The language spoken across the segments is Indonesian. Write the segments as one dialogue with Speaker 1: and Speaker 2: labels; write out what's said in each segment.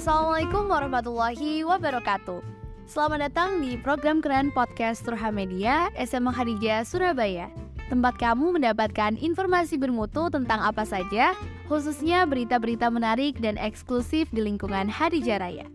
Speaker 1: Assalamualaikum warahmatullahi wabarakatuh. Selamat datang di program keren podcast Turha Media SMA Hadijah Surabaya. Tempat kamu mendapatkan informasi bermutu tentang apa saja, khususnya berita-berita menarik dan eksklusif di lingkungan Hadijah Raya.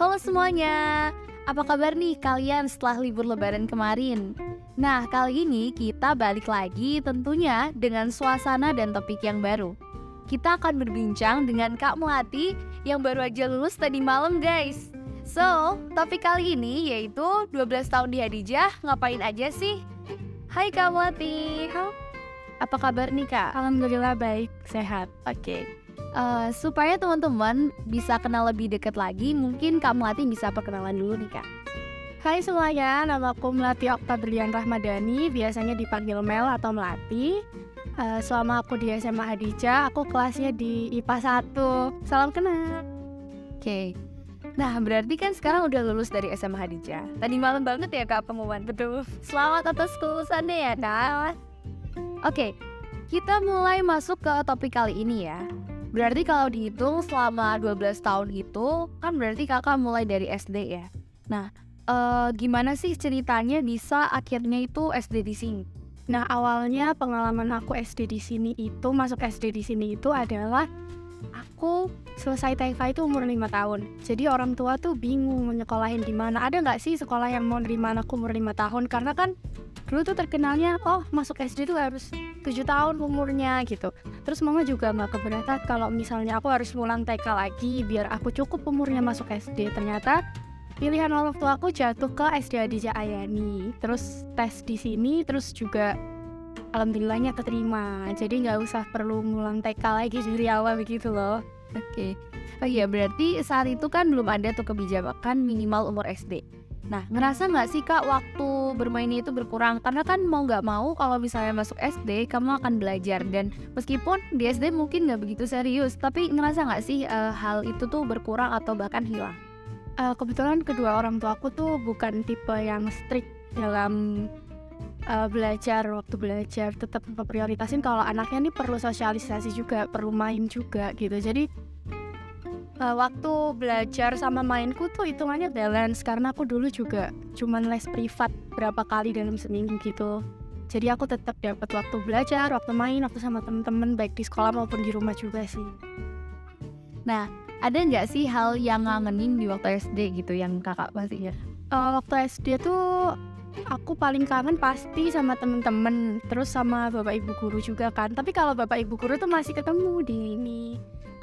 Speaker 1: Halo semuanya, apa kabar nih kalian setelah libur lebaran kemarin? Nah, kali ini kita balik lagi tentunya dengan suasana dan topik yang baru. Kita akan berbincang dengan Kak Melati yang baru aja lulus tadi malam guys. So, topik kali ini yaitu 12 tahun di Hadijah, ngapain aja sih? Hai Kak Melati. Apa kabar nih Kak?
Speaker 2: Alhamdulillah baik, sehat.
Speaker 1: Oke. Okay. Uh, supaya teman-teman bisa kenal lebih dekat lagi, mungkin Kak Melati bisa perkenalan dulu nih Kak.
Speaker 2: Hai semuanya, nama aku Melati Oktabrian Rahmadani, biasanya dipanggil Mel atau Melati. Uh, selama aku di SMA Hadijah, aku kelasnya di IPA 1. Salam kenal.
Speaker 1: Oke. Okay. Nah, berarti kan sekarang udah lulus dari SMA Hadijah. Tadi malam banget ya Kak pengumuman. Betul. Selamat atas kelulusannya ya, Kak. Oke, kita mulai masuk ke topik kali ini ya. Berarti kalau dihitung selama 12 tahun itu, kan berarti kakak mulai dari SD ya. Nah, uh, gimana sih ceritanya bisa akhirnya itu SD di sini?
Speaker 2: Nah, awalnya pengalaman aku SD di sini itu, masuk SD di sini itu adalah aku selesai TK itu umur 5 tahun. Jadi orang tua tuh bingung mau nyekolahin di mana. Ada nggak sih sekolah yang mau nerima anakku umur 5 tahun? Karena kan dulu tuh terkenalnya oh masuk SD tuh harus 7 tahun umurnya gitu. Terus mama juga nggak keberatan kalau misalnya aku harus ngulang TK lagi biar aku cukup umurnya masuk SD. Ternyata pilihan orang tua aku jatuh ke SD Adija Ayani. Terus tes di sini terus juga alhamdulillahnya keterima jadi nggak usah perlu ngulang TK lagi dari awal begitu loh
Speaker 1: oke okay. oh iya berarti saat itu kan belum ada tuh kebijakan minimal umur SD Nah, ngerasa nggak sih kak waktu bermainnya itu berkurang? Karena kan mau nggak mau kalau misalnya masuk SD, kamu akan belajar dan meskipun di SD mungkin nggak begitu serius, tapi ngerasa nggak sih uh, hal itu tuh berkurang atau bahkan hilang?
Speaker 2: Uh, kebetulan kedua orang tua aku tuh bukan tipe yang strict dalam uh, belajar waktu belajar tetap memprioritasin kalau anaknya ini perlu sosialisasi juga perlu main juga gitu. Jadi uh, waktu belajar sama mainku tuh hitungannya balance karena aku dulu juga cuman les privat berapa kali dalam seminggu gitu. Jadi aku tetap dapat waktu belajar waktu main waktu sama temen-temen baik di sekolah maupun di rumah juga sih.
Speaker 1: Nah ada nggak sih hal yang ngangenin di waktu SD gitu yang kakak pasti ya?
Speaker 2: Uh, waktu SD tuh aku paling kangen pasti sama temen-temen terus sama bapak ibu guru juga kan. Tapi kalau bapak ibu guru tuh masih ketemu di ini.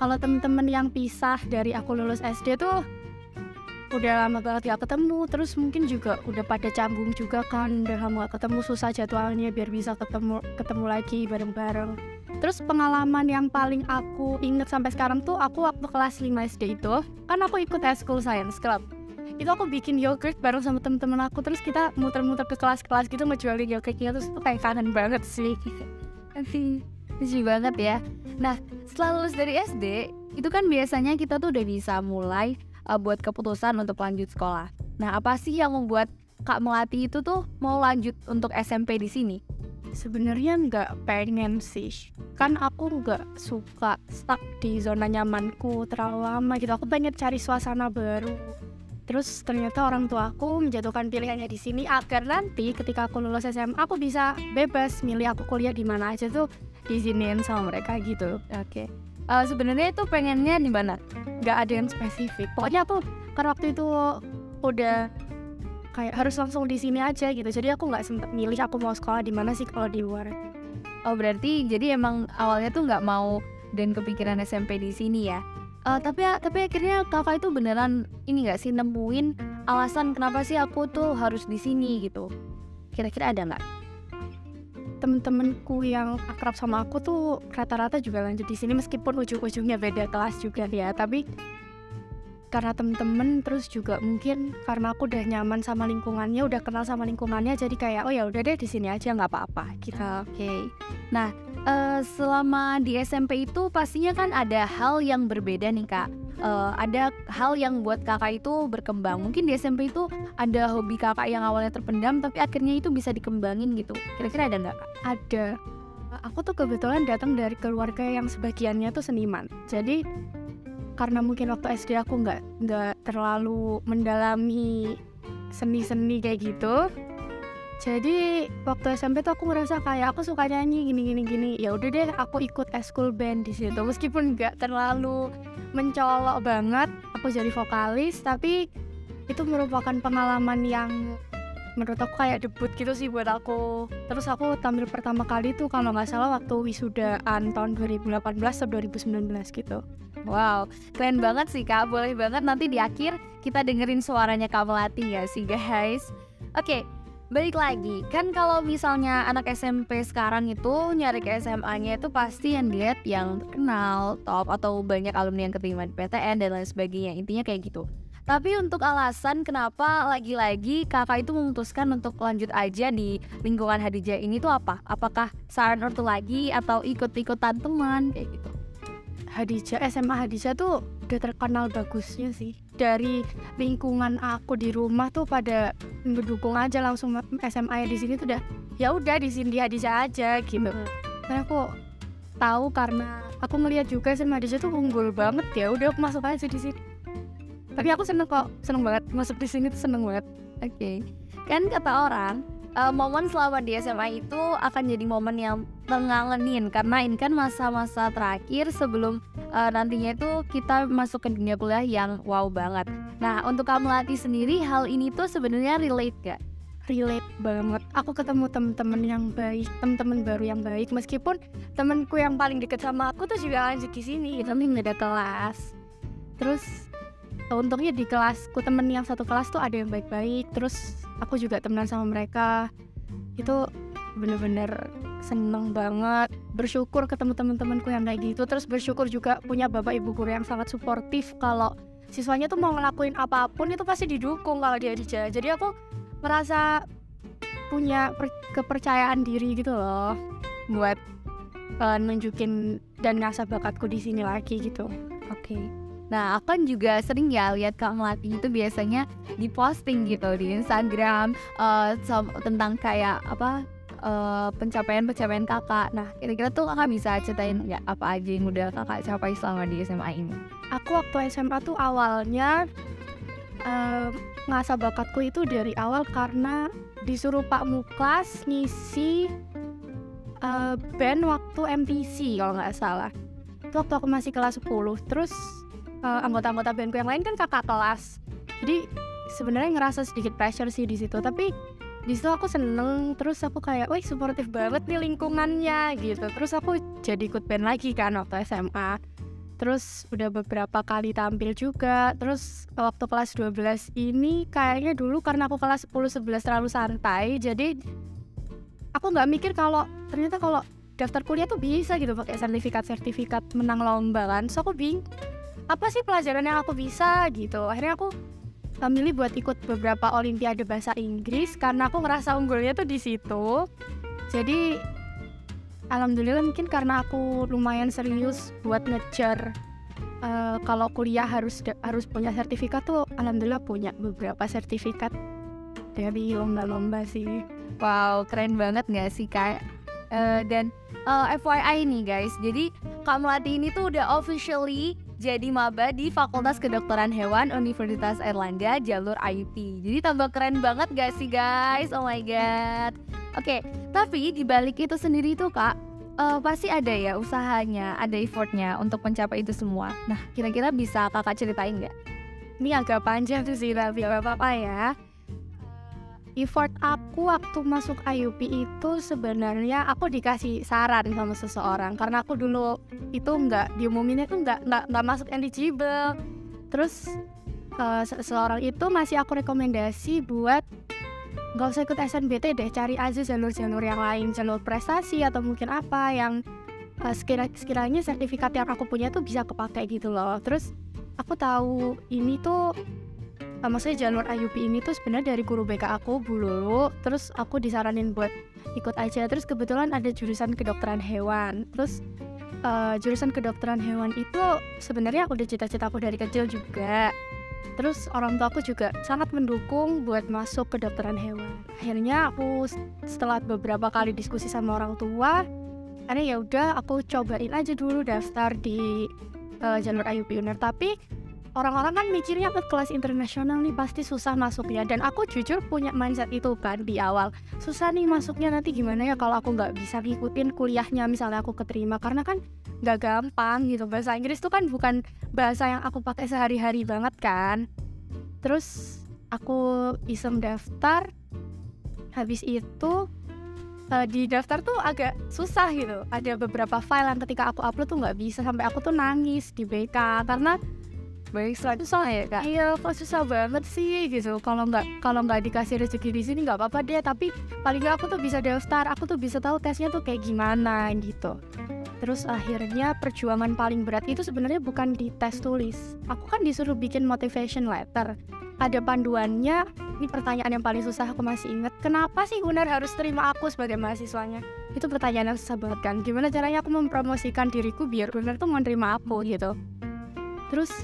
Speaker 2: Kalau temen-temen yang pisah dari aku lulus SD tuh udah lama banget gak ketemu terus mungkin juga udah pada cambung juga kan udah lama gak ketemu susah jadwalnya biar bisa ketemu ketemu lagi bareng-bareng. Terus pengalaman yang paling aku inget sampai sekarang tuh aku waktu kelas 5 SD itu kan aku ikut school science club. Itu aku bikin yogurt bareng sama temen-temen aku terus kita muter-muter ke kelas-kelas gitu ngejualin yogurtnya terus itu kayak kangen banget sih.
Speaker 1: Lucu banget ya. Nah setelah lulus dari SD itu kan biasanya kita tuh udah bisa mulai uh, buat keputusan untuk lanjut sekolah nah apa sih yang membuat Kak Melati itu tuh mau lanjut untuk SMP di sini
Speaker 2: sebenarnya nggak pengen sih kan aku nggak suka stuck di zona nyamanku terlalu lama gitu aku pengen cari suasana baru Terus ternyata orang tua aku menjatuhkan pilihannya di sini agar nanti ketika aku lulus SMA aku bisa bebas milih aku kuliah di mana aja tuh diizinin sama mereka gitu.
Speaker 1: Oke. Okay. Uh, Sebenarnya itu pengennya di mana?
Speaker 2: Gak ada yang spesifik. Pokoknya aku karena waktu itu udah kayak harus langsung di sini aja gitu. Jadi aku nggak sempet milih aku mau sekolah di mana sih kalau di luar.
Speaker 1: Oh berarti jadi emang awalnya tuh nggak mau dan kepikiran SMP di sini ya? uh, tapi tapi akhirnya kakak itu beneran ini gak sih nemuin alasan kenapa sih aku tuh harus di sini gitu kira-kira ada nggak
Speaker 2: temen-temenku yang akrab sama aku tuh rata-rata juga lanjut di sini meskipun ujung-ujungnya beda kelas juga ya. Tapi karena temen-temen terus juga mungkin karena aku udah nyaman sama lingkungannya udah kenal sama lingkungannya jadi kayak oh ya udah deh di sini aja nggak apa-apa
Speaker 1: gitu. Oke. Okay. nah uh, selama di SMP itu pastinya kan ada hal yang berbeda nih kak uh, ada hal yang buat kakak itu berkembang. Mungkin di SMP itu ada hobi kakak yang awalnya terpendam tapi akhirnya itu bisa dikembangin gitu. Kira-kira ada nggak
Speaker 2: ada. Aku tuh kebetulan datang dari keluarga yang sebagiannya tuh seniman. Jadi karena mungkin waktu SD aku nggak nggak terlalu mendalami seni-seni kayak gitu jadi waktu SMP tuh aku ngerasa kayak aku suka nyanyi gini gini gini. Ya udah deh aku ikut eskul band di situ. Meskipun nggak terlalu mencolok banget aku jadi vokalis. Tapi itu merupakan pengalaman yang menurut aku kayak debut gitu sih buat aku. Terus aku tampil pertama kali tuh kalau nggak salah waktu wisudaan tahun 2018 atau 2019 gitu.
Speaker 1: Wow, keren banget sih kak. Boleh banget nanti di akhir kita dengerin suaranya Kak Melati ya sih guys. Oke, balik lagi. Kan kalau misalnya anak SMP sekarang itu nyari ke SMA-nya itu pasti yang dilihat yang terkenal, top atau banyak alumni yang keterima di PTN dan lain sebagainya. Intinya kayak gitu. Tapi untuk alasan kenapa lagi-lagi kakak itu memutuskan untuk lanjut aja di lingkungan Hadijah ini tuh apa? Apakah saran ortu lagi atau ikut-ikutan teman kayak gitu?
Speaker 2: Hadijah SMA Hadijah tuh udah terkenal bagusnya sih. Dari lingkungan aku di rumah tuh pada mendukung aja langsung SMA di sini tuh udah ya udah di sini di Hadijah aja gitu. Karena aku tahu karena aku ngeliat juga SMA Hadijah tuh unggul banget ya udah aku masuk aja di sini. Tapi aku seneng kok seneng banget. Masuk di sini tuh seneng banget.
Speaker 1: Oke. Okay. kan kata orang uh, momen selama di SMA itu akan jadi momen yang mengangenin karena ini kan masa-masa terakhir sebelum uh, nantinya itu kita masuk ke dunia kuliah yang wow banget. Nah untuk kamu latih sendiri hal ini tuh sebenarnya relate gak?
Speaker 2: relate banget. Aku ketemu temen-temen yang baik, temen-temen baru yang baik. Meskipun temenku yang paling deket sama aku tuh juga lanjut di sini, tapi nggak ada kelas. Terus untungnya di kelasku temen yang satu kelas tuh ada yang baik-baik terus aku juga temenan sama mereka. Itu bener-bener seneng banget. Bersyukur ketemu teman-temanku yang kayak gitu. Terus bersyukur juga punya bapak ibu guru yang sangat suportif. Kalau siswanya tuh mau ngelakuin apa pun itu pasti didukung kalau dia dijaga jadi aku merasa punya kepercayaan diri gitu loh buat uh, nunjukin dan ngasah bakatku di sini lagi gitu.
Speaker 1: Oke. okay. Nah, aku kan juga sering ya lihat Kak Melati itu biasanya di posting gitu di Instagram uh, tentang kayak apa uh, pencapaian-pencapaian kakak. Nah, kira-kira tuh kakak bisa ceritain nggak apa aja yang udah kakak capai selama di SMA ini?
Speaker 2: Aku waktu SMA tuh awalnya uh, ngasah bakatku itu dari awal karena disuruh Pak Muklas ngisi uh, band waktu MTC kalau nggak salah. Itu waktu aku masih kelas 10. Terus uh, anggota-anggota bandku yang lain kan kakak kelas. Jadi sebenarnya ngerasa sedikit pressure sih di situ. Tapi di situ aku seneng terus aku kayak wih suportif banget nih lingkungannya gitu. Terus aku jadi ikut band lagi kan waktu SMA terus udah beberapa kali tampil juga. Terus waktu kelas 12 ini kayaknya dulu karena aku kelas 10 11 terlalu santai jadi aku nggak mikir kalau ternyata kalau daftar kuliah tuh bisa gitu pakai sertifikat sertifikat menang lomba kan. So aku bingung apa sih pelajaran yang aku bisa? gitu. Akhirnya aku memilih buat ikut beberapa olimpiade bahasa Inggris karena aku ngerasa unggulnya tuh di situ. Jadi alhamdulillah mungkin karena aku lumayan serius buat ngejar uh, kalau kuliah harus harus punya sertifikat tuh alhamdulillah punya beberapa sertifikat dari lomba-lomba sih.
Speaker 1: Wow keren banget gak sih kak? Uh, dan uh, eh, FYI nih guys. Jadi Kak Melati ini tuh udah officially jadi maba di Fakultas Kedokteran Hewan Universitas Erlangga jalur IUP. Jadi tambah keren banget gak sih guys? Oh my god. Oke, tapi di balik itu sendiri tuh kak, uh, pasti ada ya usahanya, ada effortnya untuk mencapai itu semua. Nah, kira-kira bisa kakak ceritain nggak?
Speaker 2: Ini agak panjang tuh sih, tapi apa-apa ya effort aku waktu masuk IUP itu sebenarnya aku dikasih saran sama seseorang. Karena aku dulu itu nggak diumuminnya tuh nggak nggak nggak masuk eligible. Terus uh, seseorang itu masih aku rekomendasi buat nggak usah ikut SNBT deh cari aja jalur-jalur yang lain jalur prestasi atau mungkin apa yang uh, sekira sekiranya sertifikat yang aku punya tuh bisa kepake gitu loh. Terus aku tahu ini tuh uh, maksudnya jalur IUP ini tuh sebenarnya dari guru BK aku Bu Lulu. Terus aku disaranin buat ikut aja. Terus kebetulan ada jurusan kedokteran hewan. Terus uh, jurusan kedokteran hewan itu sebenarnya aku udah cita-cita aku dari kecil juga. Terus orang tua aku juga sangat mendukung buat masuk kedokteran hewan. Akhirnya aku setelah beberapa kali diskusi sama orang tua akhirnya ya udah aku cobain aja dulu daftar di uh, jalur IUP UNER. Tapi orang-orang kan mikirnya ke kelas internasional nih pasti susah masuknya dan aku jujur punya mindset itu kan di awal. Susah nih masuknya nanti gimana ya kalau aku nggak bisa ngikutin kuliahnya misalnya aku keterima. Karena kan nggak gampang gitu. Bahasa Inggris tuh kan bukan bahasa yang aku pakai sehari-hari banget kan. Terus aku iseng daftar. Habis itu uh, di daftar tuh agak susah gitu. Ada beberapa file yang ketika aku upload tuh nggak bisa. Sampai aku tuh nangis di BK karena
Speaker 1: baik selain susah ya kak?
Speaker 2: Iya kok susah banget sih gitu. Kalau nggak kalau nggak dikasih rezeki di sini nggak apa-apa deh tapi paling nggak aku tuh bisa daftar aku tuh bisa tahu tesnya tuh kayak gimana gitu. Terus akhirnya perjuangan paling berat itu sebenarnya bukan di tes tulis. Aku kan disuruh bikin motivation letter. Ada panduannya. Ini pertanyaan yang paling susah aku masih ingat. Kenapa sih Uner harus terima aku sebagai mahasiswanya? Itu pertanyaan yang susah banget kan? Gimana caranya aku mempromosikan diriku biar Uner tuh mau terima aku gitu. Terus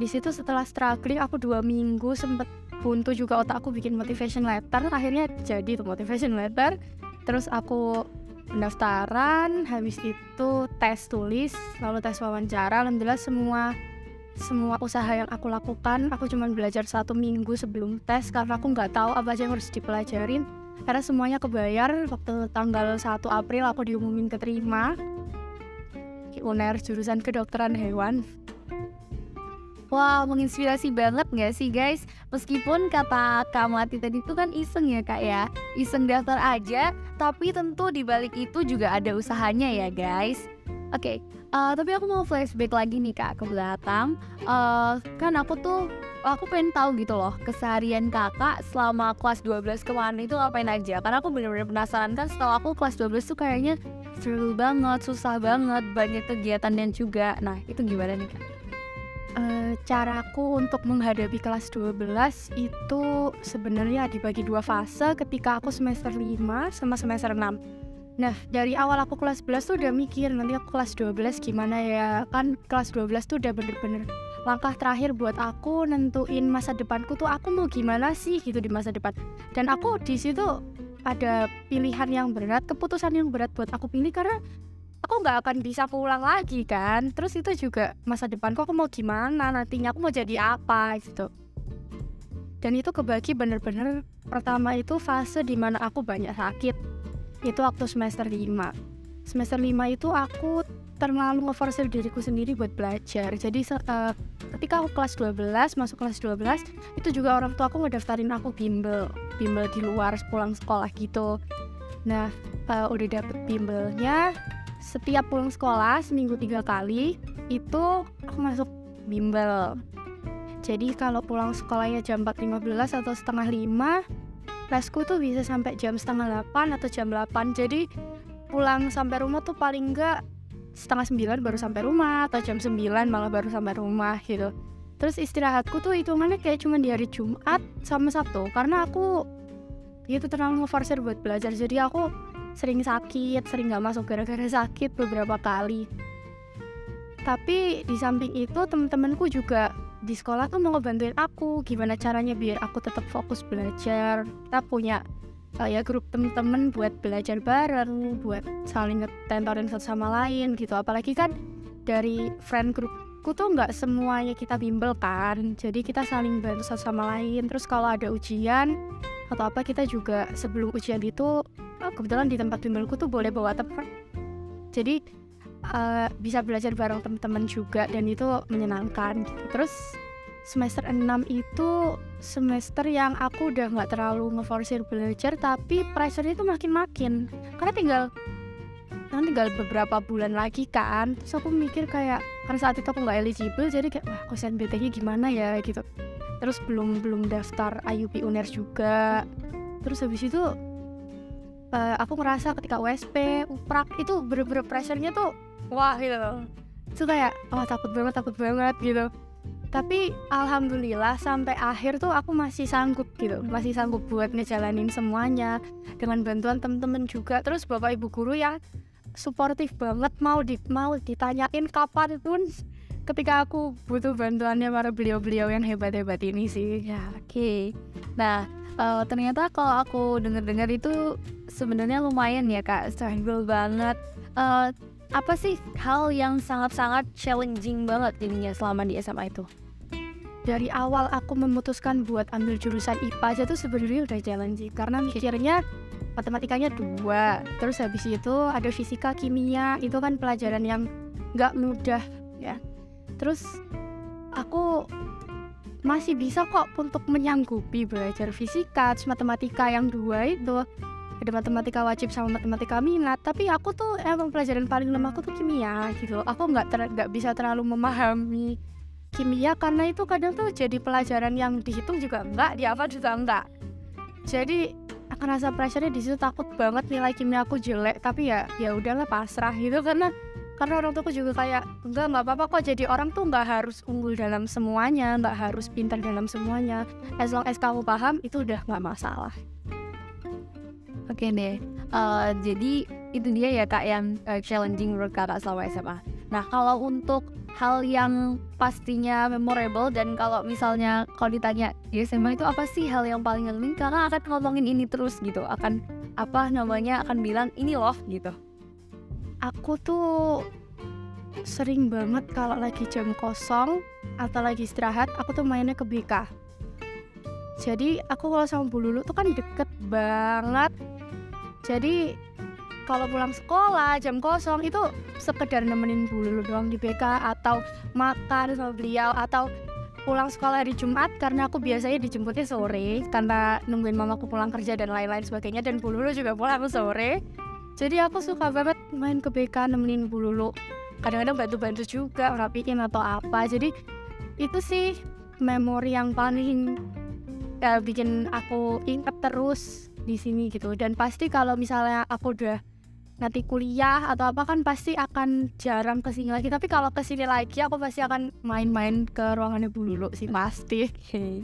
Speaker 2: di situ setelah struggling aku dua minggu sempet buntu juga otak aku bikin motivation letter. Akhirnya jadi tuh motivation letter. Terus aku pendaftaran habis itu tes tulis lalu tes wawancara. Alhamdulillah semua semua usaha yang aku lakukan aku cuma belajar satu minggu sebelum tes karena aku nggak tahu apa aja yang harus dipelajarin. Karena semuanya kebayar waktu tanggal 1 April aku diumumin keterima UNER jurusan kedokteran hewan
Speaker 1: Wow, menginspirasi banget gak sih guys? Meskipun kata Kamati tadi itu kan iseng ya kak ya Iseng daftar aja, tapi tentu dibalik itu juga ada usahanya ya guys Oke, okay, uh, tapi aku mau flashback lagi nih kak ke belakang uh, Kan aku tuh, aku pengen tahu gitu loh Keseharian kakak selama kelas 12 kemarin itu ngapain aja Karena aku bener-bener penasaran kan setelah aku kelas 12 tuh kayaknya seru banget, susah banget, banyak kegiatan dan juga Nah itu gimana nih kak?
Speaker 2: Uh, caraku untuk menghadapi kelas 12 itu sebenarnya dibagi dua fase ketika aku semester 5 sama semester 6 Nah, dari awal aku kelas 11 tuh udah mikir nanti aku kelas 12 gimana ya. Kan kelas 12 tuh udah bener-bener langkah terakhir buat aku nentuin masa depanku tuh aku mau gimana sih gitu di masa depan. Dan aku di situ ada pilihan yang berat, keputusan yang berat buat aku pilih karena aku nggak akan bisa pulang lagi kan? Terus itu juga masa depanku aku mau gimana nantinya? Aku mau jadi apa gitu. Dan itu kebagi bener-bener pertama itu fase di mana aku banyak sakit. Itu waktu semester 5 semester 5 itu aku terlalu ngeforsir diriku sendiri buat belajar. Jadi uh, ketika aku kelas 12 masuk kelas 12 itu juga orang tua aku ngedaftarin aku bimbel. Bimbel di luar pulang sekolah gitu. Nah uh, udah dapet bimbelnya setiap pulang sekolah seminggu tiga kali itu aku masuk bimbel. Jadi kalau pulang sekolahnya jam 4.15 atau setengah 5 lesku tuh bisa sampai jam setengah 8 atau jam 8 jadi pulang sampai rumah tuh paling enggak setengah 9 baru sampai rumah atau jam 9 malah baru sampai rumah gitu. Terus istirahatku tuh hitungannya kayak cuma di hari Jumat sama Sabtu karena aku itu terlalu ngeforsir buat belajar. Jadi aku sering sakit, sering nggak masuk gara-gara sakit beberapa kali. Tapi di samping itu temen-temenku juga di sekolah tuh mau ngebantuin aku gimana caranya biar aku tetap fokus belajar. Kita punya kayak grup temen-temen buat belajar bareng, buat saling ngetentorin satu sama lain gitu. Apalagi kan dari friend groupku tuh nggak semuanya kita bimbel kan, jadi kita saling bantu satu sama lain. Terus kalau ada ujian atau apa kita juga sebelum ujian itu oh, kebetulan di tempat bimbelku tuh boleh bawa teman jadi uh, bisa belajar bareng teman-teman juga dan itu menyenangkan gitu. terus semester 6 itu semester yang aku udah nggak terlalu ngeforsir belajar tapi pressure itu makin-makin. Karena tinggal kan tinggal beberapa bulan lagi kan. Terus aku mikir kayak karena saat itu aku nggak eligible jadi kayak wah kosen BT nya gimana ya? gitu. Terus belum belum daftar IUP UNER juga. Terus habis itu uh, aku ngerasa ketika USP, UPRAK itu bener-bener pressure-nya tuh wah gitu loh. Itu kayak wah takut banget, takut banget gitu. Tapi alhamdulillah sampai akhir tuh aku masih sanggup gitu, masih sanggup buat ngejalanin semuanya dengan bantuan temen-temen juga. Terus bapak ibu guru yang suportif banget mau di mau ditanyain kapan pun ketika aku butuh bantuannya para beliau-beliau yang hebat-hebat ini sih.
Speaker 1: Ya, oke. Okay. Nah, uh, ternyata kalau aku dengar-dengar itu sebenarnya lumayan ya kak struggle banget uh, apa sih hal yang sangat-sangat challenging banget jadinya selama di SMA itu?
Speaker 2: Dari awal aku memutuskan buat ambil jurusan IPA aja tuh sebenarnya udah challenging karena mikirnya matematikanya dua, terus habis itu ada fisika, kimia, itu kan pelajaran yang nggak mudah ya. Terus aku masih bisa kok untuk menyanggupi belajar fisika, terus matematika yang dua itu. Ada matematika wajib sama matematika minat tapi aku tuh emang pelajaran paling lemah aku tuh kimia gitu. Aku nggak nggak bisa terlalu memahami kimia karena itu kadang tuh jadi pelajaran yang dihitung juga enggak di apa juga enggak jadi akan rasa pressure di situ takut banget nilai kimia aku jelek tapi ya ya udahlah pasrah gitu. Karena karena orang tuaku juga kayak enggak nggak apa-apa kok jadi orang tuh nggak harus unggul dalam semuanya nggak harus pintar dalam semuanya. As long as kamu paham itu udah nggak masalah.
Speaker 1: Oke deh, uh, jadi itu dia ya kak yang uh, challenging menurut kakak selama SMA. Nah kalau untuk hal yang pastinya memorable dan kalau misalnya kalau ditanya di SMA itu apa sih hal yang paling ngeling, kakak akan ngomongin ini terus gitu, akan apa namanya akan bilang ini loh gitu.
Speaker 2: Aku tuh sering banget kalau lagi jam kosong atau lagi istirahat, aku tuh mainnya ke BK. Jadi aku kalau sama Bu Lulu tuh kan deket banget jadi kalau pulang sekolah jam kosong itu sekedar nemenin dulu doang di BK atau makan sama beliau atau pulang sekolah hari Jumat karena aku biasanya dijemputnya sore karena nungguin mamaku pulang kerja dan lain-lain sebagainya dan Bu Lulu juga pulang sore jadi aku suka banget main ke BK nemenin Bu Lulu kadang-kadang bantu-bantu juga rapiin atau apa. Jadi itu sih memori yang paling ya, bikin aku ingat terus di sini gitu. Dan pasti kalau misalnya aku udah nanti kuliah atau apa kan pasti akan jarang ke sini lagi. Tapi kalau ke sini lagi aku pasti akan main-main ke ruangannya Bu Lulu sih pasti.
Speaker 1: Oke. Okay.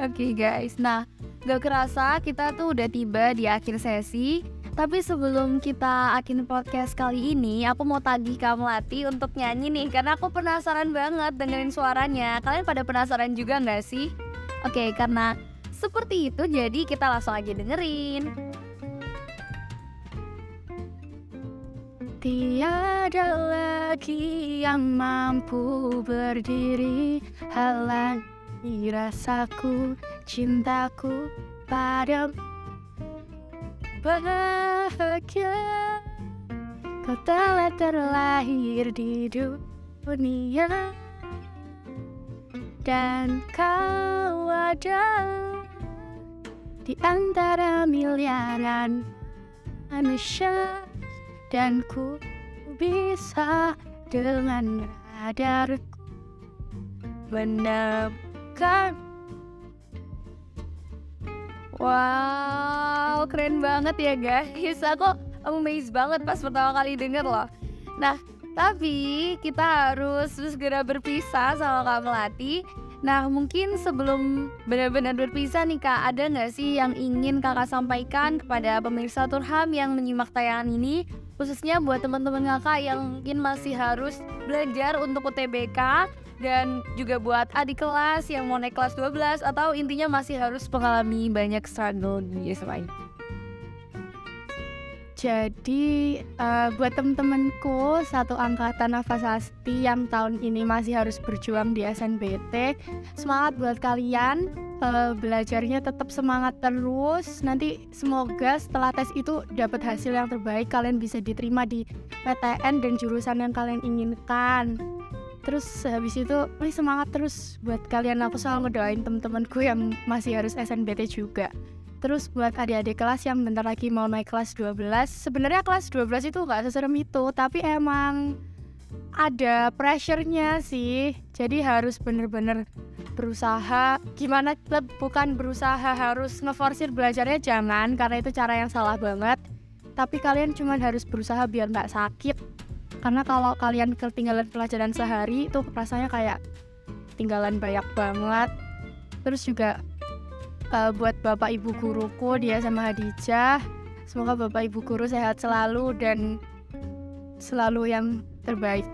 Speaker 1: okay, guys. Nah gak kerasa kita tuh udah tiba di akhir sesi tapi sebelum kita akhir podcast kali ini, aku mau tagih kamu Lati untuk nyanyi nih Karena aku penasaran banget dengerin suaranya Kalian pada penasaran juga gak sih? Oke, karena seperti itu, jadi kita langsung aja dengerin.
Speaker 2: Tiada lagi yang mampu berdiri halangi rasaku, cintaku pada bahagia. Kau telah terlahir di dunia dan kau ada di antara miliaran manusia dan ku bisa dengan radarku menemukan
Speaker 1: Wow, keren banget ya guys. Aku amazed banget pas pertama kali denger loh. Nah, tapi kita harus segera berpisah sama Kak Melati Nah mungkin sebelum benar-benar berpisah nih kak, ada nggak sih yang ingin kakak sampaikan kepada pemirsa Turham yang menyimak tayangan ini? Khususnya buat teman-teman kakak yang mungkin masih harus belajar untuk UTBK dan juga buat adik kelas yang mau naik kelas 12 atau intinya masih harus mengalami banyak struggle di SMA.
Speaker 2: Jadi uh, buat temen-temenku satu angkatan nafas asti yang tahun ini masih harus berjuang di SNBT, semangat buat kalian. Uh, belajarnya tetap semangat terus. Nanti semoga setelah tes itu dapat hasil yang terbaik, kalian bisa diterima di PTN dan jurusan yang kalian inginkan. Terus habis itu, wih semangat terus buat kalian. Aku selalu ngedoain temen-temenku yang masih harus SNBT juga. Terus buat adik-adik kelas yang bentar lagi mau naik kelas 12 Sebenarnya kelas 12 itu nggak seserem itu Tapi emang ada pressure-nya sih. Jadi harus bener-bener berusaha. Gimana bukan berusaha harus ngeforsir belajarnya jangan Karena itu cara yang salah banget. Tapi kalian cuma harus berusaha biar nggak sakit Karena kalau kalian ketinggalan pelajaran sehari Itu rasanya kayak tinggalan banyak banget Terus juga uh, buat bapak ibu guruku dia sama Hadijah semoga bapak ibu guru sehat selalu dan selalu yang terbaik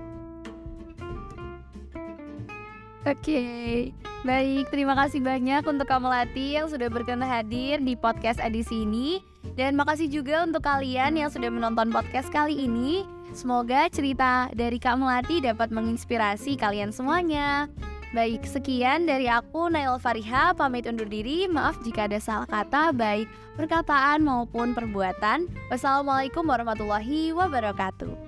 Speaker 1: Oke, okay. baik. Terima kasih banyak untuk Kamelati yang sudah berkenan hadir di podcast edisi ini. Dan makasih juga untuk kalian yang sudah menonton podcast kali ini. Semoga cerita dari Kak Melati dapat menginspirasi kalian semuanya. Baik, sekian dari aku Nail Fariha, pamit undur diri. Maaf jika ada salah kata, baik perkataan maupun perbuatan. Wassalamualaikum warahmatullahi wabarakatuh.